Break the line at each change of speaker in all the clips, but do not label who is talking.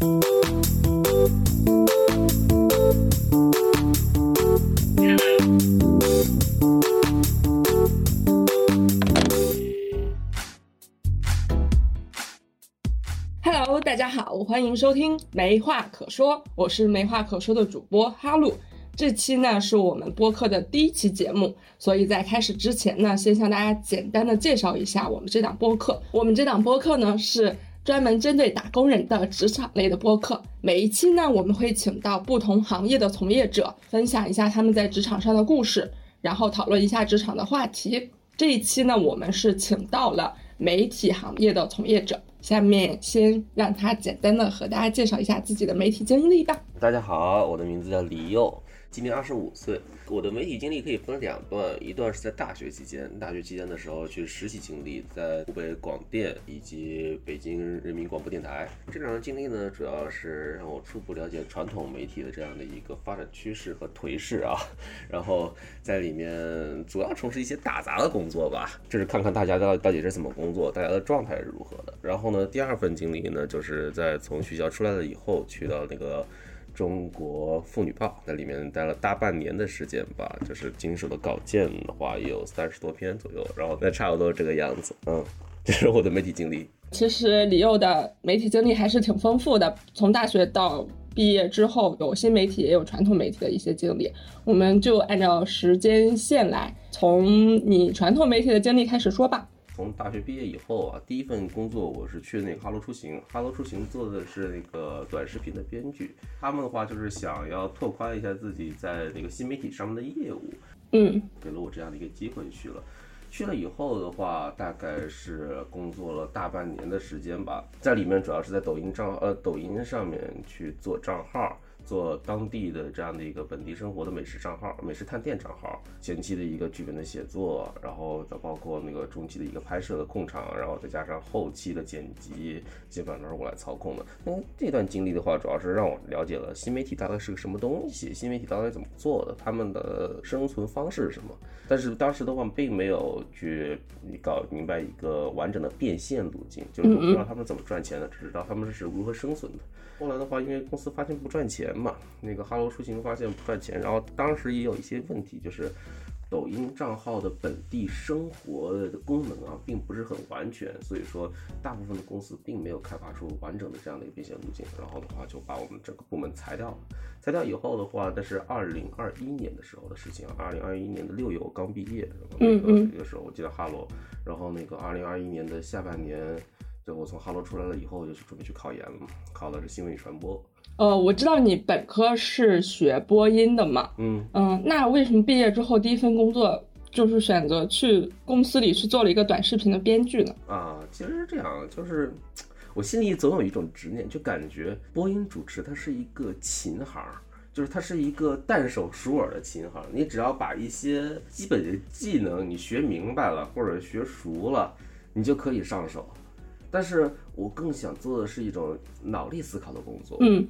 Hello，大家好，欢迎收听没话可说，我是没话可说的主播哈鲁。这期呢是我们播客的第一期节目，所以在开始之前呢，先向大家简单的介绍一下我们这档播客。我们这档播客呢是专门针对打工人的职场类的播客。每一期呢，我们会请到不同行业的从业者，分享一下他们在职场上的故事，然后讨论一下职场的话题。这一期呢，我们是请到了媒体行业的从业者。下面先让他简单的和大家介绍一下自己的媒体经历吧。
大家好，我的名字叫李佑。今年二十五岁，我的媒体经历可以分两段，一段是在大学期间，大学期间的时候去实习经历，在湖北广电以及北京人民广播电台。这两段经历呢，主要是让我初步了解传统媒体的这样的一个发展趋势和颓势啊，然后在里面主要从事一些打杂的工作吧，就是看看大家到到底是怎么工作，大家的状态是如何的。然后呢，第二份经历呢，就是在从学校出来了以后，去到那个。中国妇女报在里面待了大半年的时间吧，就是经手的稿件的话也有三十多篇左右，然后那差不多这个样子，嗯，这是我的媒体经历。
其实李佑的媒体经历还是挺丰富的，从大学到毕业之后，有新媒体也有传统媒体的一些经历，我们就按照时间线来，从你传统媒体的经历开始说吧。
从大学毕业以后啊，第一份工作我是去那个哈罗出行，哈罗出行做的是那个短视频的编剧。他们的话就是想要拓宽一下自己在那个新媒体上面的业务，
嗯，
给了我这样的一个机会去了。去了以后的话，大概是工作了大半年的时间吧，在里面主要是在抖音账呃抖音上面去做账号。做当地的这样的一个本地生活的美食账号、美食探店账号，前期的一个剧本的写作，然后再包括那个中期的一个拍摄的控场，然后再加上后期的剪辑，基本上都是我来操控的。那这段经历的话，主要是让我了解了新媒体大概是个什么东西，新媒体到底怎么做的，他们的生存方式是什么。但是当时的话，并没有去搞明白一个完整的变现路径，就是不知道他们怎么赚钱的，只知道他们是如何生存的。后来的话，因为公司发现不赚钱嘛，那个哈罗出行发现不赚钱，然后当时也有一些问题，就是抖音账号的本地生活的功能啊，并不是很完全，所以说大部分的公司并没有开发出完整的这样的一个变现路径，然后的话就把我们整个部门裁掉了。裁掉以后的话，那是二零二一年的时候的事情啊，二零二一年的六月我刚毕业，
嗯嗯，
那个时候我记得哈罗，然后那个二零二一年的下半年。就我从哈罗出来了以后，就去准备去考研了嘛，考的是新闻与传播。
呃，我知道你本科是学播音的嘛，
嗯
嗯，那为什么毕业之后第一份工作就是选择去公司里去做了一个短视频的编剧呢？
啊，其实是这样，就是 我心里总有一种执念，就感觉播音主持它是一个琴行，就是它是一个淡手熟耳的琴行，你只要把一些基本的技能你学明白了或者学熟了，你就可以上手。但是我更想做的是一种脑力思考的工作。
嗯，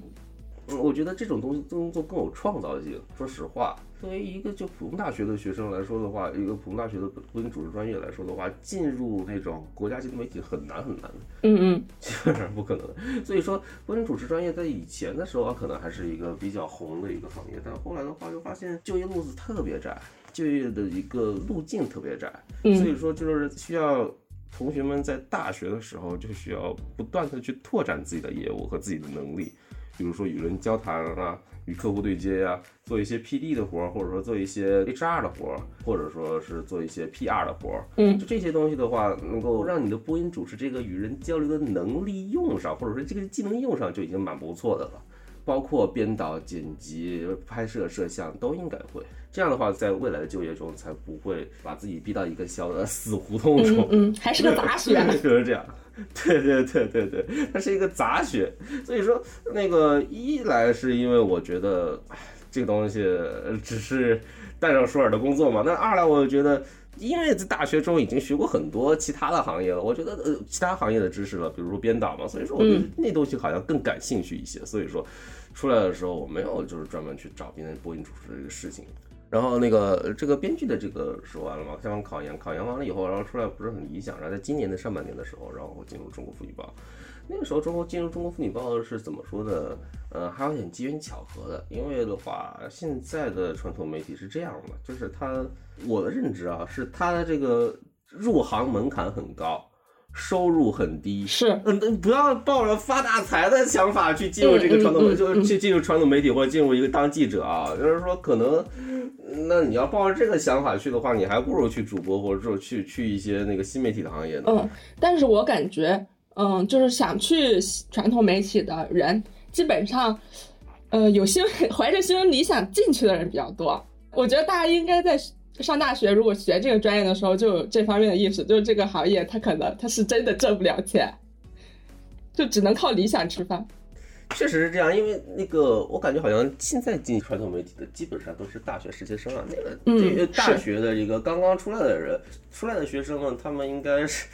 我觉得这种东西工作更有创造性。说实话，作为一个就普通大学的学生来说的话，一个普通大学的播音主持专业来说的话，进入那种国家级的媒体很难很难。
嗯嗯，
基本上不可能。所以说，播音主持专业在以前的时候可能还是一个比较红的一个行业，但后来的话就发现就业路子特别窄，就业的一个路径特别窄。所以说就是需要。同学们在大学的时候就需要不断的去拓展自己的业务和自己的能力，比如说与人交谈啊，与客户对接呀，做一些 PD 的活儿，或者说做一些 HR 的活儿，或者说是做一些 PR 的活儿。
嗯，
就这些东西的话，能够让你的播音主持这个与人交流的能力用上，或者说这个技能用上，就已经蛮不错的了。包括编导、剪辑、拍摄、摄像都应该会。这样的话，在未来的就业中才不会把自己逼到一个小的死胡同中。
嗯，还是个杂学，
就是这样。对对对对对，它是一个杂学。所以说，那个一来是因为我觉得，这个东西只是带上舒尔的工作嘛。那二来，我觉得。因为在大学中已经学过很多其他的行业了，我觉得呃其他行业的知识了，比如说编导嘛，所以说我对那东西好像更感兴趣一些。所以说出来的时候我没有就是专门去找别人播音主持这个事情。然后那个这个编剧的这个说完了嘛，下完考研，考研完了以后，然后出来不是很理想，然后在今年的上半年的时候，然后进入中国妇女报。那个时候中国进入中国妇女报是怎么说的？呃，还有点机缘巧合的，因为的话，现在的传统媒体是这样的，就是它我的认知啊，是它的这个入行门槛很高。收入很低，
是，
嗯，不要抱着发大财的想法去进入这个传统，就去进入传统媒体或者进入一个当记者啊，就是说可能，那你要抱着这个想法去的话，你还不如去主播或者说去去一些那个新媒体的行业呢。
嗯，但是我感觉，嗯，就是想去传统媒体的人，基本上，呃，有新怀着新闻理想进去的人比较多。我觉得大家应该在。上大学如果学这个专业的时候，就有这方面的意识，就是这个行业它可能它是真的挣不了钱，就只能靠理想吃饭。
确实是这样，因为那个我感觉好像现在进传统媒体的基本上都是大学实习生啊，那个对于大学的一个刚刚出来的人，出来的学生们，他们应该是。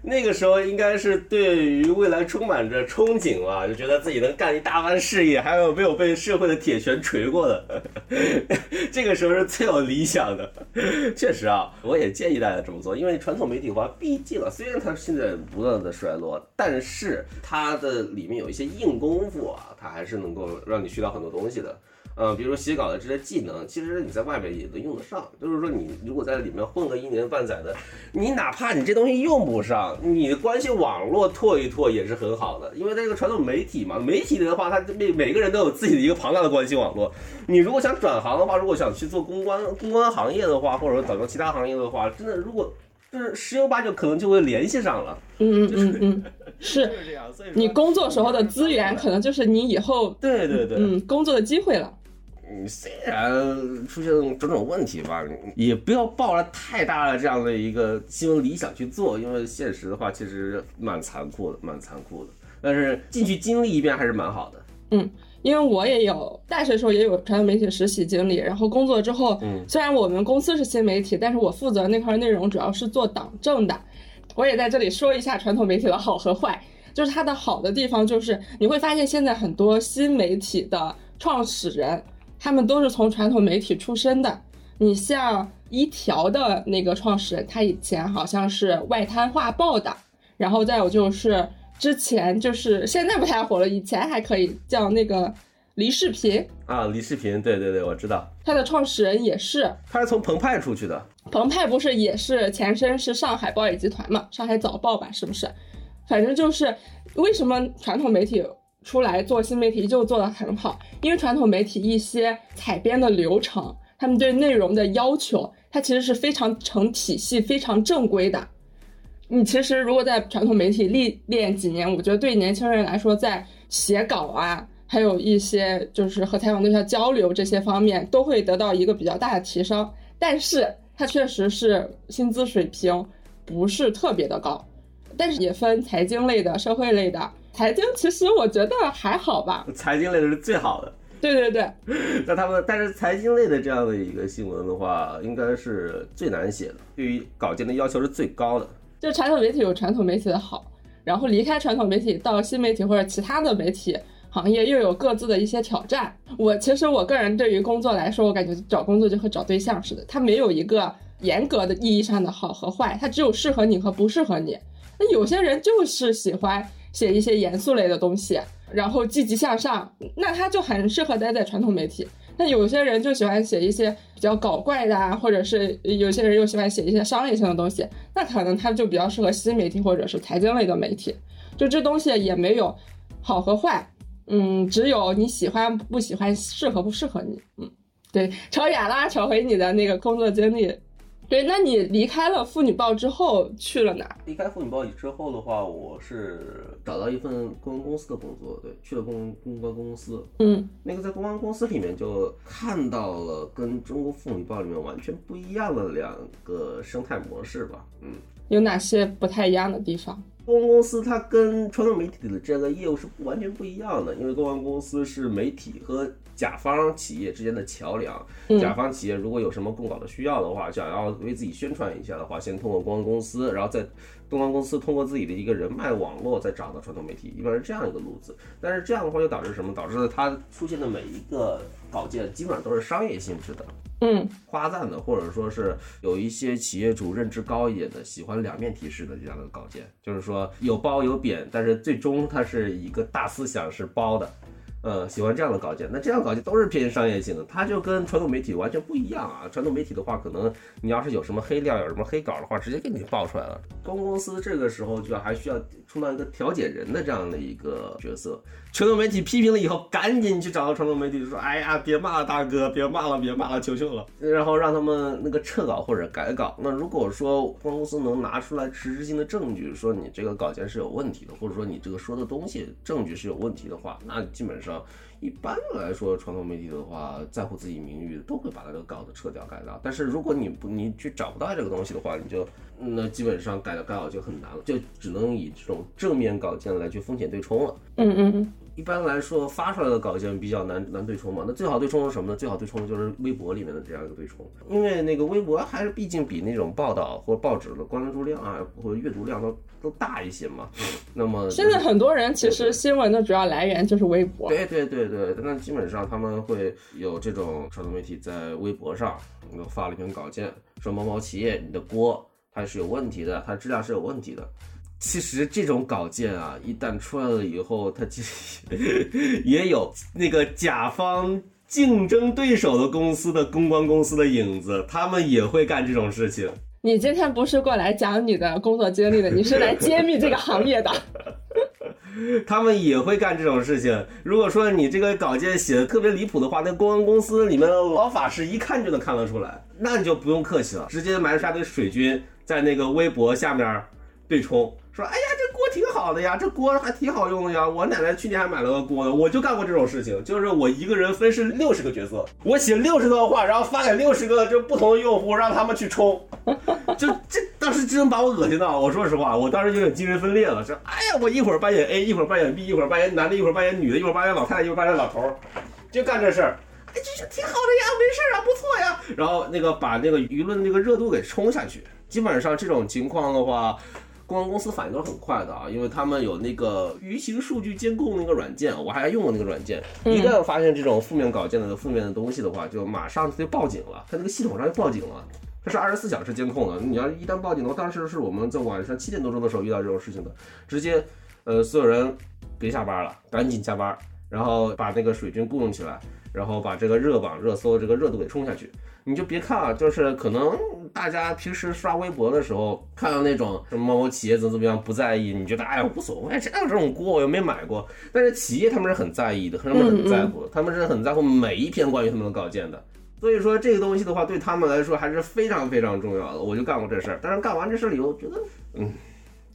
那个时候应该是对于未来充满着憧憬啊，就觉得自己能干一大番事业，还有没有被社会的铁拳锤过的，这个时候是最有理想的。确实啊，我也建议大家这么做，因为传统媒体化，毕竟啊，虽然它现在不断的衰落，但是它的里面有一些硬功夫啊，它还是能够让你学到很多东西的。嗯，比如说写稿的这些技能，其实你在外面也能用得上。就是说，你如果在里面混个一年半载的，你哪怕你这东西用不上，你的关系网络拓一拓也是很好的。因为这个传统媒体嘛，媒体的话，它每每个人都有自己的一个庞大的关系网络。你如果想转行的话，如果想去做公关公关行业的话，或者说找到其他行业的话，真的如果就是十有八九可能就会联系上了。
嗯嗯嗯，是
这样。所以
你工作时候的资源，可能就是你以后
对对对，
嗯，工作的机会了。
你虽然出现种种问题吧，也不要抱了太大的这样的一个新闻理想去做，因为现实的话其实蛮残酷的，蛮残酷的。但是进去经历一遍还是蛮好的。
嗯，因为我也有大学时候也有传统媒体实习经历，然后工作之后，
嗯，
虽然我们公司是新媒体，但是我负责那块内容主要是做党政的。我也在这里说一下传统媒体的好和坏，就是它的好的地方就是你会发现现在很多新媒体的创始人。他们都是从传统媒体出身的。你像一条的那个创始人，他以前好像是外滩画报的。然后再有就是之前就是现在不太火了，以前还可以叫那个黎世平
啊，黎世平，对对对，我知道。
他的创始人也是，
他是从澎湃出去的。
澎湃不是也是前身是上海报业集团嘛？上海早报吧，是不是？反正就是为什么传统媒体？出来做新媒体就做得很好，因为传统媒体一些采编的流程，他们对内容的要求，它其实是非常成体系、非常正规的。你其实如果在传统媒体历练几年，我觉得对年轻人来说，在写稿啊，还有一些就是和采访对象交流这些方面，都会得到一个比较大的提升。但是它确实是薪资水平不是特别的高，但是也分财经类的、社会类的。财经其实我觉得还好吧，
财经类的是最好的。
对对对，
那他们但是财经类的这样的一个新闻的话，应该是最难写的，对于稿件的要求是最高的。
就传统媒体有传统媒体的好，然后离开传统媒体到新媒体或者其他的媒体行业，又有各自的一些挑战。我其实我个人对于工作来说，我感觉找工作就和找对象似的，它没有一个严格的意义上的好和坏，它只有适合你和不适合你。那有些人就是喜欢。写一些严肃类的东西，然后积极向上，那他就很适合待在传统媒体。那有些人就喜欢写一些比较搞怪的啊，或者是有些人又喜欢写一些商业性的东西，那可能他就比较适合新媒体或者是财经类的媒体。就这东西也没有好和坏，嗯，只有你喜欢不喜欢，适合不适合你。嗯，对，扯远了，扯回你的那个工作经历。对，那你离开了妇女报之后去了哪？
离开妇女报之后的话，我是找到一份公关公司的工作，对，去了公公关公司。
嗯，
那个在公关公司里面就看到了跟中国妇女报里面完全不一样的两个生态模式吧。嗯，
有哪些不太一样的地方？
公关公司它跟传统媒体的这个业务是完全不一样的，因为公关公司是媒体和甲方企业之间的桥梁。甲方企业如果有什么供稿的需要的话，想要为自己宣传一下的话，先通过公关公司，然后再公关公司通过自己的一个人脉网络再找到传统媒体，一般是这样一个路子。但是这样的话就导致什么？导致它出现的每一个稿件基本上都是商业性质的。
嗯，
夸赞的，或者说是有一些企业主认知高一点的，喜欢两面提示的这样的稿件，就是说有褒有贬，但是最终它是一个大思想是褒的。呃，喜欢这样的稿件，那这样稿件都是偏商业性的，它就跟传统媒体完全不一样啊。传统媒体的话，可能你要是有什么黑料、有什么黑稿的话，直接给你爆出来了。公关公司这个时候就要还需要充当一个调解人的这样的一个角色。传统媒体批评了以后，赶紧去找到传统媒体说：“哎呀，别骂了，大哥，别骂了，别骂了，求求了。”然后让他们那个撤稿或者改稿。那如果说公关公司能拿出来实质性的证据，说你这个稿件是有问题的，或者说你这个说的东西证据是有问题的话，那基本上。一般来说，传统媒体的话，在乎自己名誉，都会把那个稿子撤掉改掉。但是如果你不，你去找不到这个东西的话，你就那基本上改改稿就很难了，就只能以这种正面稿件来去风险对冲了。
嗯嗯嗯。
一般来说，发出来的稿件比较难难对冲嘛。那最好对冲是什么呢？最好对冲的就是微博里面的这样一个对冲，因为那个微博还是毕竟比那种报道或报纸的关注量啊或者阅读量都都大一些嘛。那么
现在很多人其实新闻的主要来源就是微博。
对对对对，那基本上他们会有这种传统媒体在微博上发了一篇稿件，说某某企业你的锅它是有问题的，它质量是有问题的。其实这种稿件啊，一旦出来了以后，它其实也有那个甲方竞争对手的公司的公关公司的影子，他们也会干这种事情。
你今天不是过来讲你的工作经历的，你是来揭秘这个行业的。
他们也会干这种事情。如果说你这个稿件写的特别离谱的话，那公安公司里面的老法师一看就能看得出来，那你就不用客气了，直接埋下堆水军在那个微博下面对冲。说哎呀，这挺好的呀，这锅还挺好用的呀。我奶奶去年还买了个锅呢，我就干过这种事情，就是我一个人分饰六十个角色，我写六十段话，然后发给六十个就不同的用户，让他们去冲。就这当时真把我恶心到，我说实话，我当时有点精神分裂了。说哎呀，我一会儿扮演 A，一会儿扮演 B，一会儿扮演男的，一会儿扮演女的，一会儿扮演老太太，一会儿扮演老头，就干这事儿。哎，这是挺好的呀，没事啊，不错呀。然后那个把那个舆论那个热度给冲下去。基本上这种情况的话。公关公司反应都是很快的啊，因为他们有那个舆情数据监控那个软件，我还用过那个软件。一旦发现这种负面稿件的负面的东西的话，就马上就报警了，它那个系统上就报警了，它是二十四小时监控的。你要一旦报警的话，当时是我们在晚上七点多钟的时候遇到这种事情的，直接，呃，所有人别下班了，赶紧下班，然后把那个水军雇佣起来，然后把这个热榜热搜这个热度给冲下去。你就别看啊，就是可能大家平时刷微博的时候看到那种什么某某企业怎么怎么样不在意，你觉得哎呀无所谓，这有这种锅我又没买过。但是企业他们是很在意的，他们很在乎，他们是很在乎每一篇关于他们的稿件的。所以说这个东西的话，对他们来说还是非常非常重要的。我就干过这事儿，但是干完这事儿以后，觉得嗯，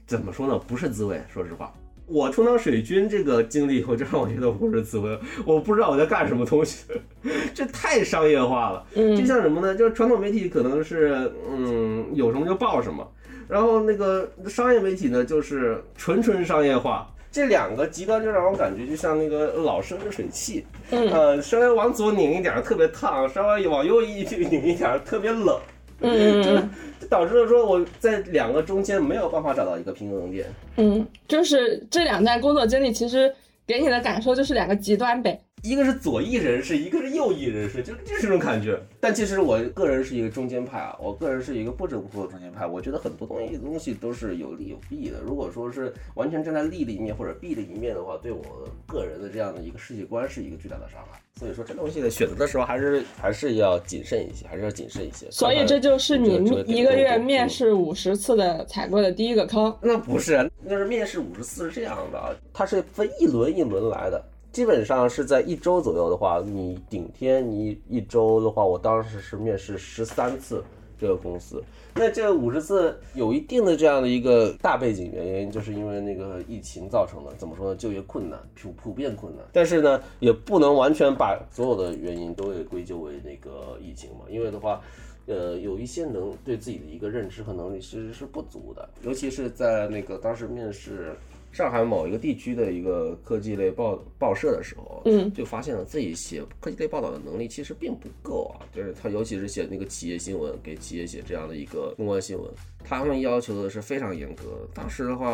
怎么说呢，不是滋味，说实话。我充当水军这个经历以后，就让我觉得不是滋味。我不知道我在干什么东西，这太商业化了。
嗯，
就像什么呢？就是传统媒体可能是嗯有什么就报什么，然后那个商业媒体呢就是纯纯商业化。这两个极端就让我感觉就像那个老生热水器，呃，稍微往左拧一点特别烫，稍微往右一拧一点特别冷。
嗯。
导致了说我在两个中间没有办法找到一个平衡点。
嗯，就是这两段工作经历，其实给你的感受就是两个极端呗。
一个是左翼人士，一个是右翼人士，就就是这种感觉。但其实我个人是一个中间派啊，我个人是一个不折不扣的中间派。我觉得很多东西东西都是有利有弊的。如果说是完全站在利的一面或者弊的一面的话，对我个人的这样的一个世界观是一个巨大的伤害。所以说这东西的选择的时候，还是还是要谨慎一些，还是要谨慎一些。
所以这就是你一个月面试五十次的踩过的第一个坑。
那不是，那是面试五十次是这样的，它是分一轮一轮来的。基本上是在一周左右的话，你顶天你一周的话，我当时是面试十三次这个公司。那这五十次有一定的这样的一个大背景原因，就是因为那个疫情造成的。怎么说呢？就业困难，普普遍困难。但是呢，也不能完全把所有的原因都给归咎为那个疫情嘛。因为的话，呃，有一些能对自己的一个认知和能力其实是不足的，尤其是在那个当时面试。上海某一个地区的一个科技类报报社的时候，
嗯，
就发现了自己写科技类报道的能力其实并不够啊。就是他尤其是写那个企业新闻，给企业写这样的一个公关新闻，他们要求的是非常严格。当时的话，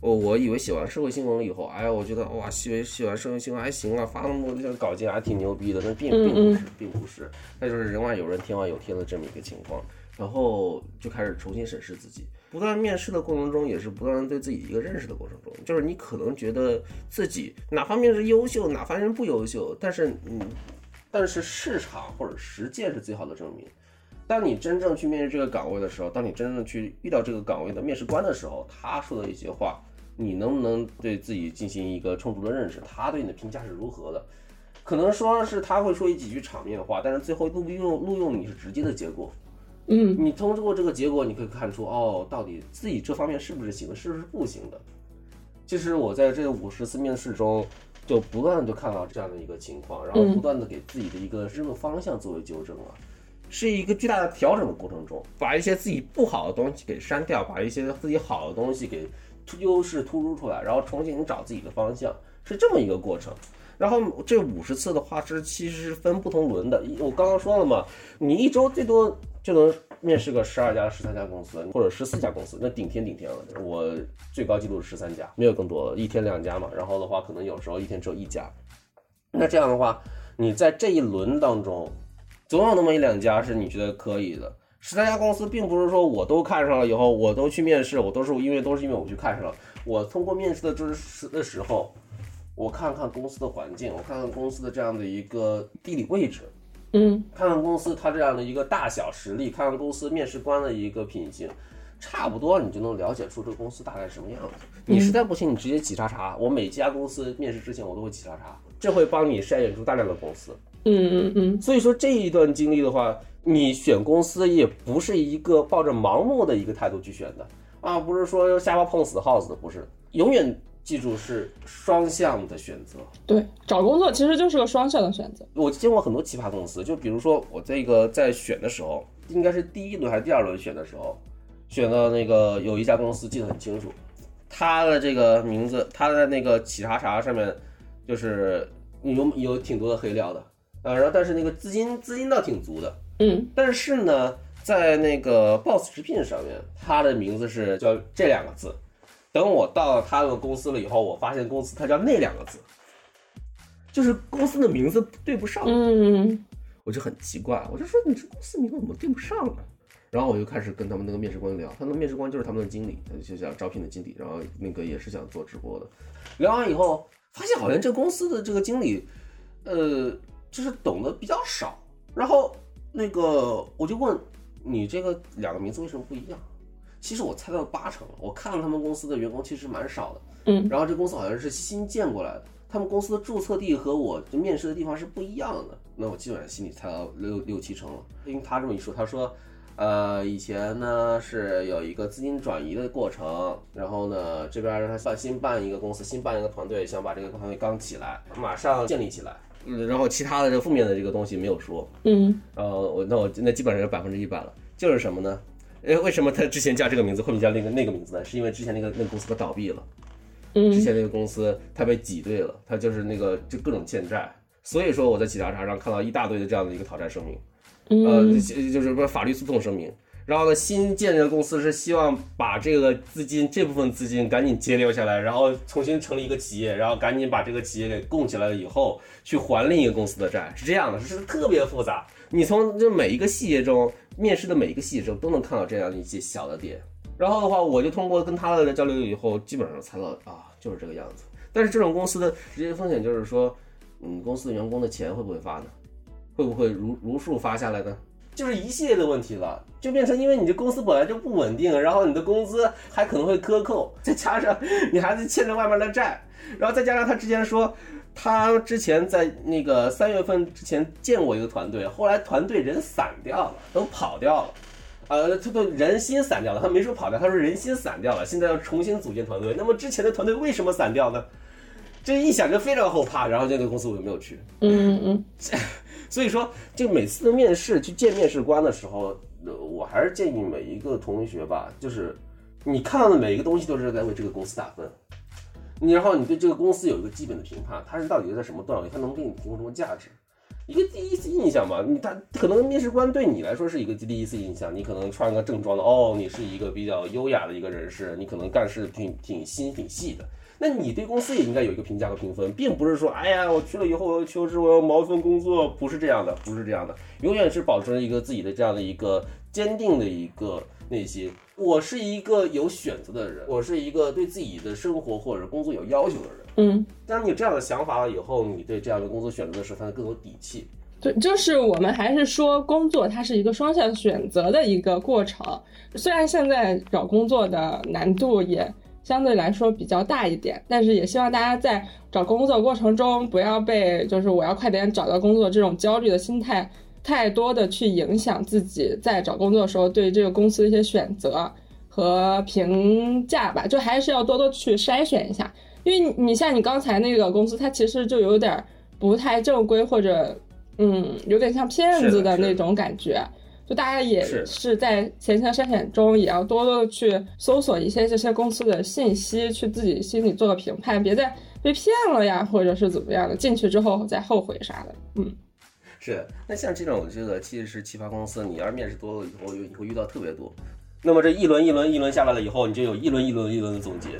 我我以为写完社会新闻了以后，哎呀，我觉得哇，写写完社会新闻还行啊，发那么多这个稿件还挺牛逼的，但并并不是，并不是，那就是人外有人，天外有天的这么一个情况。然后就开始重新审视自己，不断面试的过程中，也是不断对自己一个认识的过程中。就是你可能觉得自己哪方面是优秀，哪方面不优秀，但是嗯，但是市场或者实践是最好的证明。当你真正去面试这个岗位的时候，当你真正去遇到这个岗位的面试官的时候，他说的一些话，你能不能对自己进行一个充足的认识？他对你的评价是如何的？可能说是他会说一几句场面话，但是最后录用录用你是直接的结果。
嗯，
你通过这个结果，你可以看出哦，到底自己这方面是不是行，是不是不行的。其实我在这五十次面试中，就不断的就看到这样的一个情况，然后不断的给自己的一个任务方向作为纠正了，是一个巨大的调整的过程中，把一些自己不好的东西给删掉，把一些自己好的东西给突优势突出出来，然后重新找自己的方向，是这么一个过程。然后这五十次的话，是其实是分不同轮的。我刚刚说了嘛，你一周最多就能面试个十二家、十三家公司，或者十四家公司，那顶天顶天了。我最高记录是十三家，没有更多，一天两家嘛。然后的话，可能有时候一天只有一家。那这样的话，你在这一轮当中，总有那么一两家是你觉得可以的。十三家公司并不是说我都看上了以后，我都去面试，我都是因为都是因为我去看上了。我通过面试的就是的时候。我看看公司的环境，我看看公司的这样的一个地理位置，
嗯，
看看公司它这样的一个大小实力，看看公司面试官的一个品行，差不多你就能了解出这个公司大概什么样子。你实在不行，你直接挤查查。我每家公司面试之前我都会挤查查，这会帮你筛选出大量的公司。
嗯嗯嗯。
所以说这一段经历的话，你选公司也不是一个抱着盲目的一个态度去选的啊，不是说瞎猫碰死耗子的，不是，永远。记住是双向的选择，
对，找工作其实就是个双向的选择。
我见过很多奇葩公司，就比如说我这个在选的时候，应该是第一轮还是第二轮选的时候，选的那个有一家公司记得很清楚，他的这个名字，他的那个企查查上面就是有有挺多的黑料的啊，然后但是那个资金资金倒挺足的，
嗯，
但是呢，在那个 Boss 直聘上面，他的名字是叫这两个字。等我到了他们公司了以后，我发现公司它叫那两个字，就是公司的名字对不上。
嗯，
我就很奇怪，我就说你这公司名字怎么对不上呢？然后我就开始跟他们那个面试官聊，他们面试官就是他们的经理，就想招聘的经理，然后那个也是想做直播的。聊完以后，发现好像这公司的这个经理，呃，就是懂得比较少。然后那个我就问你，这个两个名字为什么不一样？其实我猜到了八成，我看了他们公司的员工其实蛮少的，
嗯，
然后这公司好像是新建过来的，他们公司的注册地和我面试的地方是不一样的，那我基本上心里猜到六六七成了。因为他这么一说，他说，呃，以前呢是有一个资金转移的过程，然后呢这边他办新办一个公司，新办一个团队，想把这个团队刚起来，马上建立起来，嗯，然后其他的这个负面的这个东西没有说，
嗯，
然后我那我那基本上是百分之一百了，就是什么呢？哎，为什么他之前叫这个名字，后面叫那个那个名字呢？是因为之前那个那个公司它倒闭了，
嗯，
之前那个公司它被挤兑了，它就是那个就各种欠债，所以说我在企查查上看到一大堆的这样的一个讨债声明，呃，就是不是法律诉讼声明。然后呢，新建的公司是希望把这个资金这部分资金赶紧截留下来，然后重新成立一个企业，然后赶紧把这个企业给供起来了以后，去还另一个公司的债，是这样的，是特别复杂。你从这每一个细节中，面试的每一个细节中都能看到这样的一些小的点。然后的话，我就通过跟他的交流以后，基本上猜到啊，就是这个样子。但是这种公司的直接风险就是说，嗯，公司的员工的钱会不会发呢？会不会如如数发下来呢？就是一系列的问题了，就变成因为你这公司本来就不稳定，然后你的工资还可能会克扣，再加上你还是欠着外面的债，然后再加上他之前说他之前在那个三月份之前见过一个团队，后来团队人散掉了，都跑掉了，呃，他都人心散掉了，他没说跑掉，他说人心散掉了，现在要重新组建团队。那么之前的团队为什么散掉呢？这一想就非常后怕，然后这个公司我就没有去。
嗯嗯。
所以说，就每次的面试去见面试官的时候，我还是建议每一个同学吧，就是你看到的每一个东西都是在为这个公司打分。你然后你对这个公司有一个基本的评判，它是到底在什么段位，它能给你提供什么价值？一个第一次印象嘛，你他可能面试官对你来说是一个第一次印象，你可能穿个正装的，哦，你是一个比较优雅的一个人士，你可能干事挺挺心挺细的，那你对公司也应该有一个评价和评分，并不是说，哎呀，我去了以后我求职，我要谋份工作，不是这样的，不是这样的，永远是保持一个自己的这样的一个坚定的一个内心。我是一个有选择的人，我是一个对自己的生活或者工作有要求的人。
嗯，
当你有这样的想法了以后，你对这样的工作选择的时候，才能更有底气。
对，就是我们还是说，工作它是一个双向选择的一个过程。虽然现在找工作的难度也相对来说比较大一点，但是也希望大家在找工作过程中不要被就是我要快点找到工作这种焦虑的心态。太多的去影响自己在找工作的时候对这个公司的一些选择和评价吧，就还是要多多去筛选一下。因为你像你刚才那个公司，它其实就有点不太正规，或者嗯，有点像骗子的那种感觉。就大家也是在前期的筛选中，也要多多的去搜索一些这些公司的信息，去自己心里做个评判，别再被骗了呀，或者是怎么样的，进去之后再后悔啥的。嗯。
是，那像这种这个其实是奇葩公司，你要是面试多了以后，你会遇到特别多。那么这一轮一轮一轮下来了以后，你就有一轮一轮一轮的总结。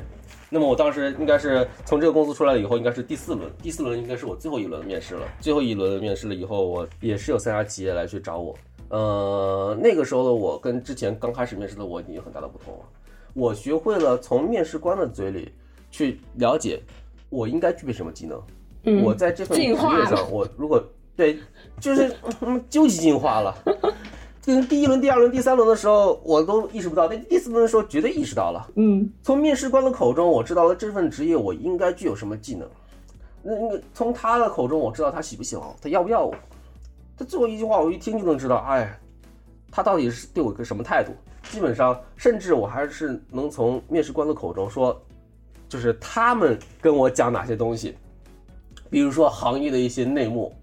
那么我当时应该是从这个公司出来了以后，应该是第四轮，第四轮应该是我最后一轮面试了。最后一轮面试了以后，我也是有三家企业来去找我。呃，那个时候的我跟之前刚开始面试的我已经有很大的不同了。我学会了从面试官的嘴里去了解我应该具备什么技能。
嗯，
我在这份职业上，我如果对，就是究极进化了。跟第一轮、第二轮、第三轮的时候，我都意识不到；但第四轮的时候，绝对意识到了。
嗯，
从面试官的口中，我知道了这份职业我应该具有什么技能。那那个从他的口中，我知道他喜不喜欢我，他要不要我。他最后一句话，我一听就能知道，哎，他到底是对我一个什么态度。基本上，甚至我还是能从面试官的口中说，就是他们跟我讲哪些东西，比如说行业的一些内幕。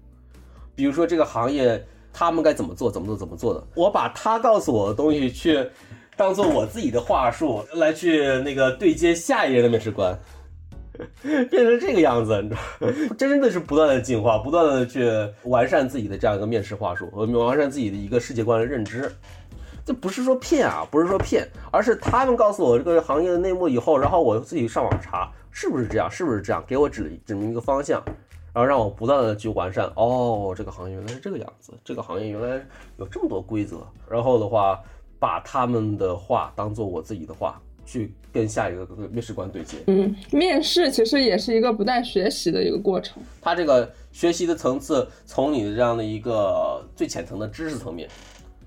比如说这个行业，他们该怎么做，怎么做，怎么做的？我把他告诉我的东西去当做我自己的话术来去那个对接下一任的面试官，变成这个样子，你知道，真的是不断的进化，不断的去完善自己的这样一个面试话术，和完善自己的一个世界观的认知。这不是说骗啊，不是说骗，而是他们告诉我这个行业的内幕以后，然后我自己上网查是不是这样，是不是这样，给我指指明一个方向。然后让我不断的去完善哦，这个行业原来是这个样子，这个行业原来有这么多规则。然后的话，把他们的话当做我自己的话，去跟下一个面试官对接。
嗯，面试其实也是一个不断学习的一个过程。
他这个学习的层次，从你的这样的一个最浅层的知识层面，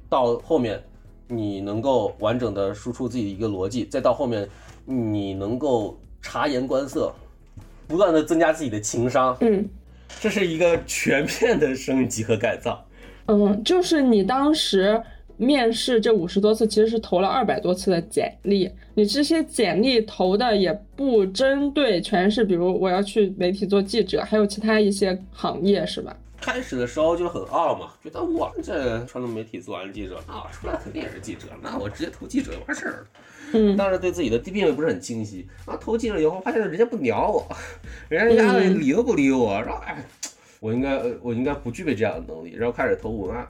到后面你能够完整的输出自己的一个逻辑，再到后面你能够察言观色。不断的增加自己的情商，
嗯，
这是一个全面的升级和改造。
嗯，就是你当时面试这五十多次，其实是投了二百多次的简历。你这些简历投的也不针对，全是比如我要去媒体做记者，还有其他一些行业，是吧？
开始的时候就很傲嘛，觉得我这传统媒体做完记者，那我出来肯定也是记者，那我直接投记者就完事儿了。
嗯，
当时对自己的定位不是很清晰。然后，投进了以后发现人家不鸟我，人家理都不理我，然后哎，我应该我应该不具备这样的能力。然后开始投文案，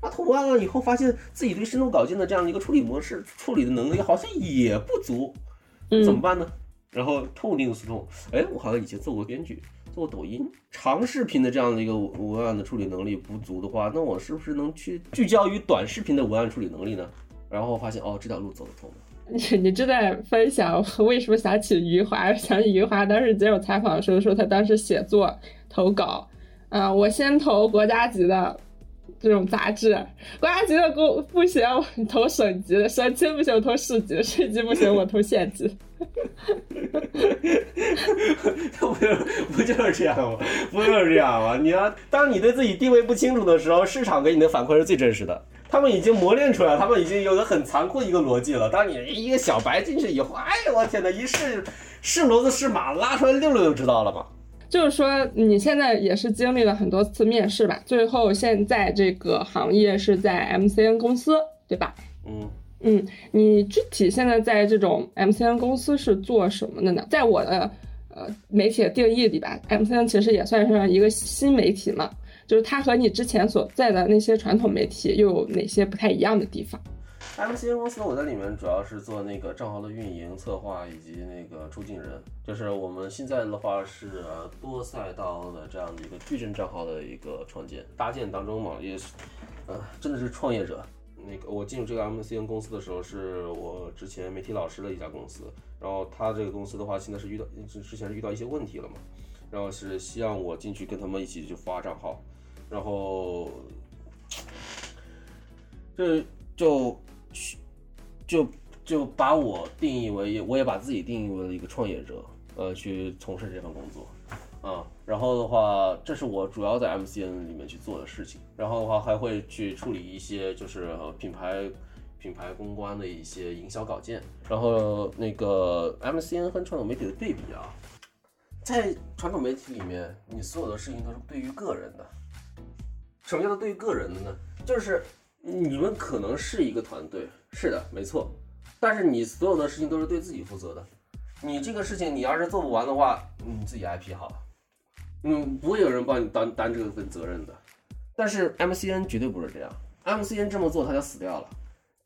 啊，投文案了以后发现自己对深度稿件的这样的一个处理模式、处理的能力好像也不足，怎么办呢？然后痛定思痛，哎，我好像以前做过编剧。做过抖音长视频的这样的一个文案的处理能力不足的话，那我是不是能去聚焦于短视频的文案处理能力呢？然后发现哦，这条路走得通。
你你正在分享为什么想起余华？想起余华当时接受采访的时候说，他当时写作投稿，啊，我先投国家级的。这种杂志，国家级的不不行，我投省级的；省级不行，我投市级；市级不行，我投县级。
不就不就是这样吗？不就是这样吗？你要当你对自己定位不清楚的时候，市场给你的反馈是最真实的。他们已经磨练出来，他们已经有个很残酷的一个逻辑了。当你一个小白进去以后，哎呦我天哪，一试试骡子试马，拉出来溜溜就知道了嘛。
就是说，你现在也是经历了很多次面试吧？最后现在这个行业是在 MCN 公司，对吧？
嗯
嗯，你具体现在在这种 MCN 公司是做什么的呢？在我的呃媒体的定义里吧，MCN 其实也算是一个新媒体嘛，就是它和你之前所在的那些传统媒体又有哪些不太一样的地方
？MCN 公司我在里面主要是做那个账号的运营、策划以及那个出镜人，就是我们现在的话是多赛道的这样的一个矩阵账号的一个创建搭建当中嘛，也是呃真的是创业者。那个我进入这个 MCN 公司的时候，是我之前媒体老师的一家公司，然后他这个公司的话，现在是遇到之前是遇到一些问题了嘛，然后是希望我进去跟他们一起去发账号，然后这就就就把我定义为，我也把自己定义为了一个创业者，呃，去从事这份工作，啊，然后的话，这是我主要在 MCN 里面去做的事情，然后的话还会去处理一些就是品牌品牌公关的一些营销稿件，然后那个 MCN 和传统媒体的对比啊，在传统媒体里面，你所有的事情都是对于个人的，什么叫做对个人的呢？就是你们可能是一个团队，是的，没错，但是你所有的事情都是对自己负责的。你这个事情你要是做不完的话，你自己挨批好了，嗯，不会有人帮你担担这份责任的。但是 MCN 绝对不是这样，MCN 这么做他就死掉了。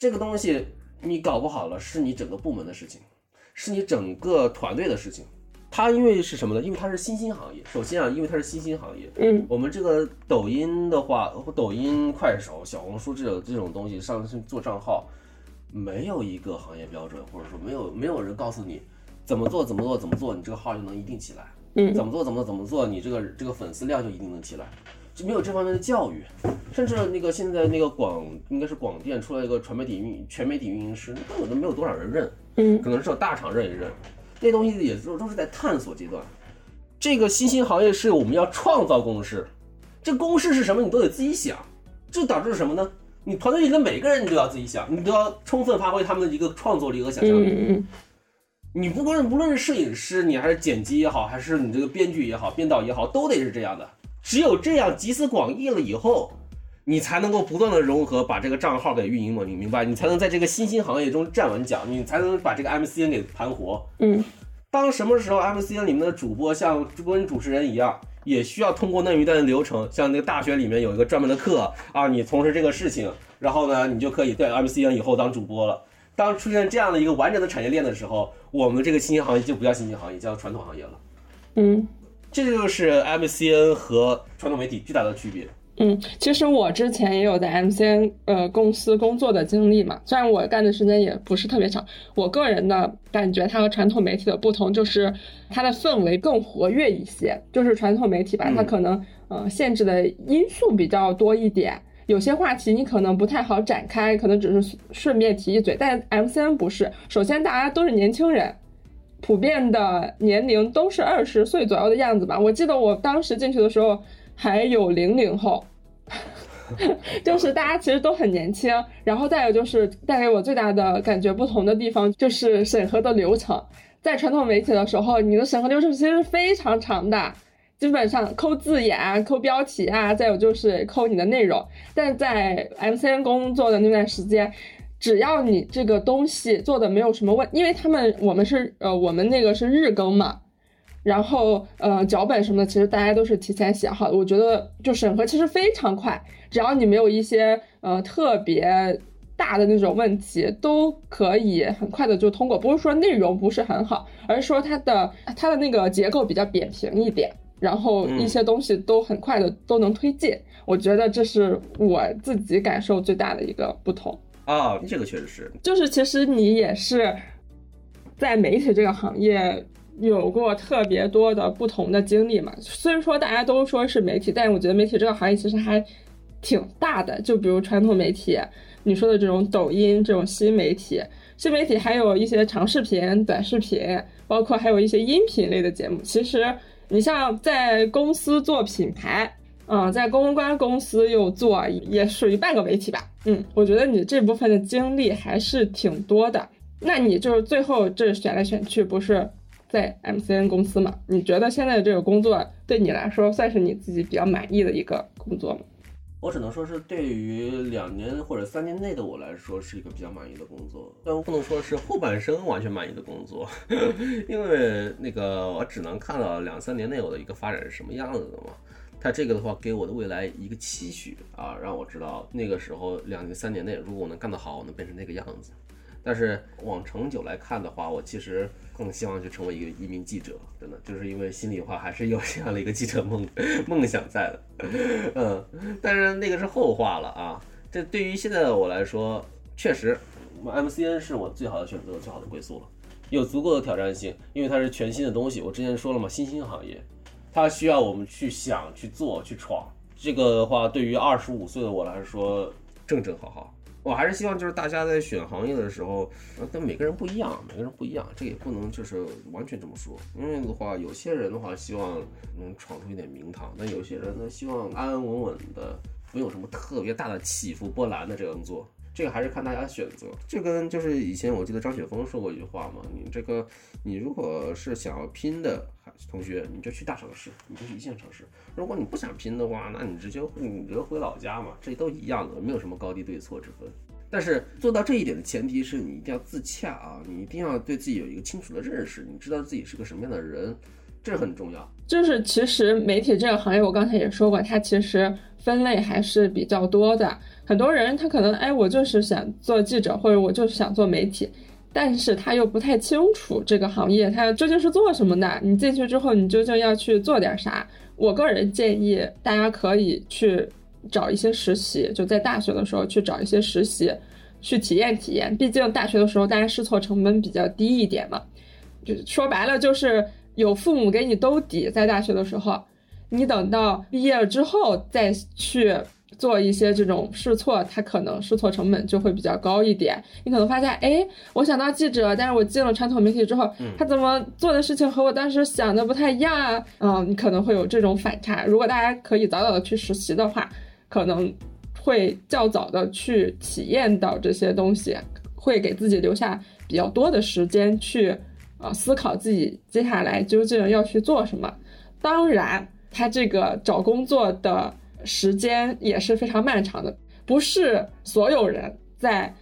这个东西你搞不好了，是你整个部门的事情，是你整个团队的事情。它因为是什么呢？因为它是新兴行业。首先啊，因为它是新兴行业，
嗯，
我们这个抖音的话，抖音、快手、小红书这种这种东西上去做账号，没有一个行业标准，或者说没有没有人告诉你怎么做怎么做怎么做，你这个号就能一定起来。
嗯
怎么做怎么做怎么做，你这个这个粉丝量就一定能起来，就没有这方面的教育。甚至那个现在那个广应该是广电出来一个传媒体运全媒体运营师，根本都没有多少人认。
嗯
可能只有大厂认一认，这东西也都都是在探索阶段。这个新兴行业是我们要创造公式，这公式是什么你都得自己想，这导致什么呢？你团队里的每个人你都要自己想，你都要充分发挥他们的一个创作力和想象力。你不管无论是摄影师，你还是剪辑也好，还是你这个编剧也好，编导也好，都得是这样的。只有这样集思广益了以后，你才能够不断的融合，把这个账号给运营嘛，你明白？你才能在这个新兴行业中站稳脚，你才能把这个 MCN 给盘活。
嗯
当什么时候 MCN 里面的主播像跟主持人一样，也需要通过那一段流程，像那个大学里面有一个专门的课啊，你从事这个事情，然后呢，你就可以在 MCN 以后当主播了。当出现这样的一个完整的产业链的时候，我们这个新兴行业就不叫新兴行业，叫传统行业了。
嗯
这就是 MCN 和传统媒体巨大的区别。
嗯，其实我之前也有在 MCN 呃公司工作的经历嘛，虽然我干的时间也不是特别长，我个人的感觉它和传统媒体的不同就是它的氛围更活跃一些，就是传统媒体吧，它可能呃限制的因素比较多一点。有些话题你可能不太好展开，可能只是顺便提一嘴，但 MCN 不是。首先，大家都是年轻人，普遍的年龄都是二十岁左右的样子吧。我记得我当时进去的时候还有零零后，就是大家其实都很年轻。然后再有就是带给我最大的感觉不同的地方，就是审核的流程。在传统媒体的时候，你的审核流程其实非常长的。基本上抠字眼啊、抠标题啊，再有就是抠你的内容。但在 MCN 工作的那段时间，只要你这个东西做的没有什么问，因为他们我们是呃我们那个是日更嘛，然后呃脚本什么的，其实大家都是提前写好的。我觉得就审核其实非常快，只要你没有一些呃特别大的那种问题，都可以很快的就通过。不是说内容不是很好，而是说它的它的那个结构比较扁平一点。然后一些东西都很快的都能推进，我觉得这是我自己感受最大的一个不同。
啊，这个确实是，
就是其实你也是在媒体这个行业有过特别多的不同的经历嘛。虽然说大家都说是媒体，但是我觉得媒体这个行业其实还挺大的。就比如传统媒体，你说的这种抖音这种新媒体，新媒体还有一些长视频、短视频，包括还有一些音频类的节目。其实你像在公司做品牌。嗯，在公关公司又做，也属于半个媒体吧。嗯，我觉得你这部分的经历还是挺多的。那你就是最后这选来选去，不是在 MCN 公司嘛？你觉得现在这个工作对你来说算是你自己比较满意的一个工作吗？
我只能说是对于两年或者三年内的我来说是一个比较满意的工作，但我不能说是后半生完全满意的工作，因为那个我只能看到两三年内我的一个发展是什么样子的嘛。他这个的话给我的未来一个期许啊，让我知道那个时候两年三年内如果我能干得好，我能变成那个样子。但是往长久来看的话，我其实更希望去成为一个一名记者，真的就是因为心里话还是有这样的一个记者梦梦想在的，嗯，但是那个是后话了啊。这对于现在的我来说，确实，MCN 是我最好的选择，最好的归宿了，有足够的挑战性，因为它是全新的东西。我之前说了嘛，新兴行业，它需要我们去想、去做、去闯。这个的话，对于二十五岁的我来说，正正好好。我还是希望就是大家在选行业的时候，跟每个人不一样，每个人不一样，这也不能就是完全这么说。因为的话，有些人的话希望能闯出一点名堂，那有些人呢希望安安稳稳的，没有什么特别大的起伏波澜的这样做。这个还是看大家选择。这跟就是以前我记得张雪峰说过一句话嘛，你这个你如果是想要拼的同学，你就去大城市，你就去一线城市。如果你不想拼的话，那你直接你直接回老家嘛，这都一样的，没有什么高低对错之分。但是做到这一点的前提是你一定要自洽啊，你一定要对自己有一个清楚的认识，你知道自己是个什么样的人，这很重要。
就是其实媒体这个行业，我刚才也说过，它其实分类还是比较多的。很多人他可能哎，我就是想做记者，或者我就是想做媒体，但是他又不太清楚这个行业它究竟是做什么的。你进去之后，你究竟要去做点啥？我个人建议大家可以去找一些实习，就在大学的时候去找一些实习，去体验体验。毕竟大学的时候大家试错成本比较低一点嘛，就说白了就是有父母给你兜底，在大学的时候，你等到毕业了之后再去。做一些这种试错，它可能试错成本就会比较高一点。你可能发现，哎，我想当记者，但是我进了传统媒体之后，他怎么做的事情和我当时想的不太一样啊？嗯，你可能会有这种反差。如果大家可以早早的去实习的话，可能会较早的去体验到这些东西，会给自己留下比较多的时间去呃思考自己接下来究竟要去做什么。当然，他这个找工作的。时间也是非常漫长的，不是所有人在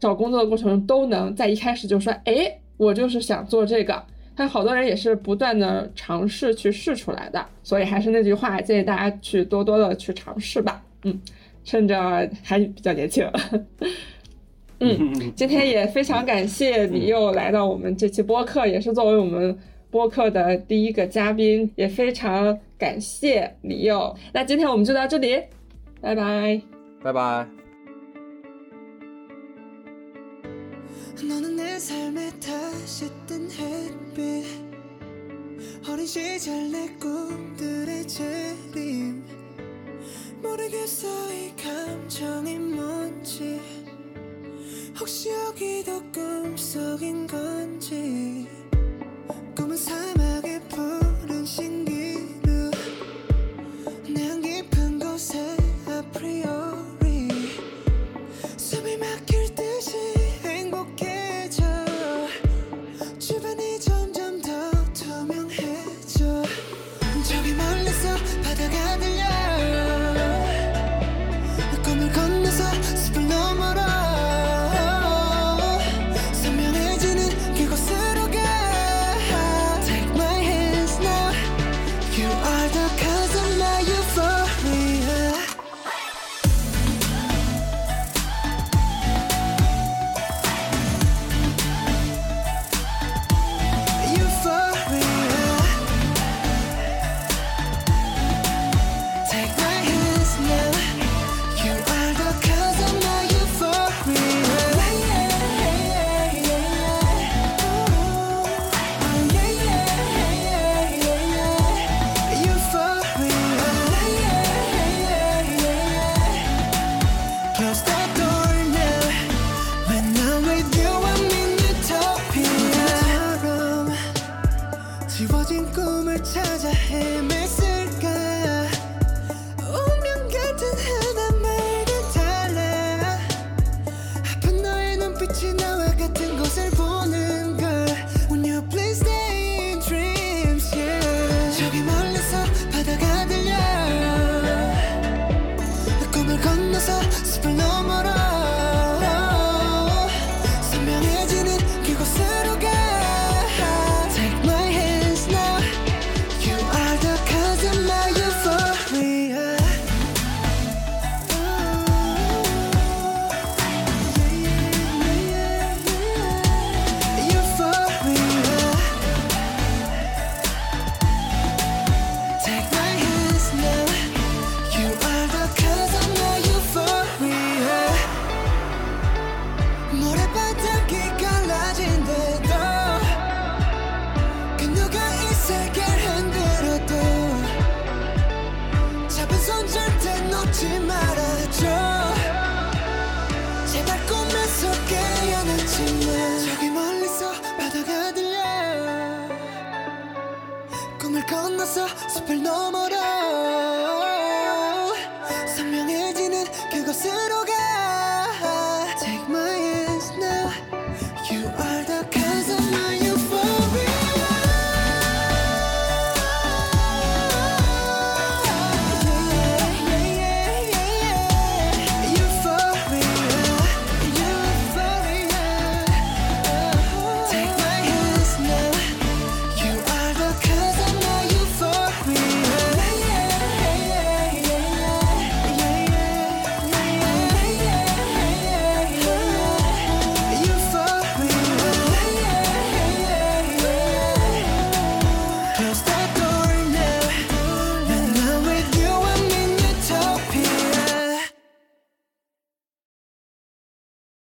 找工作的过程中都能在一开始就说，哎，我就是想做这个。他好多人也是不断的尝试去试出来的，所以还是那句话，建议大家去多多的去尝试吧。嗯，趁着还比较年轻。嗯，今天也非常感谢李佑来到我们这期播客，也是作为我们。播客的第一个嘉宾，也非常感谢李佑。那今天我们就到这里，拜拜，
拜拜。 혹시 여기도
꿈속인 건지 꿈은 사막의 푸른 신 찾아 헤매 하지 말아줘. 제발 꿈에서 깨어났지만 저기 멀리서 바다가 들려. 꿈을 건너서 숲을 넘어라.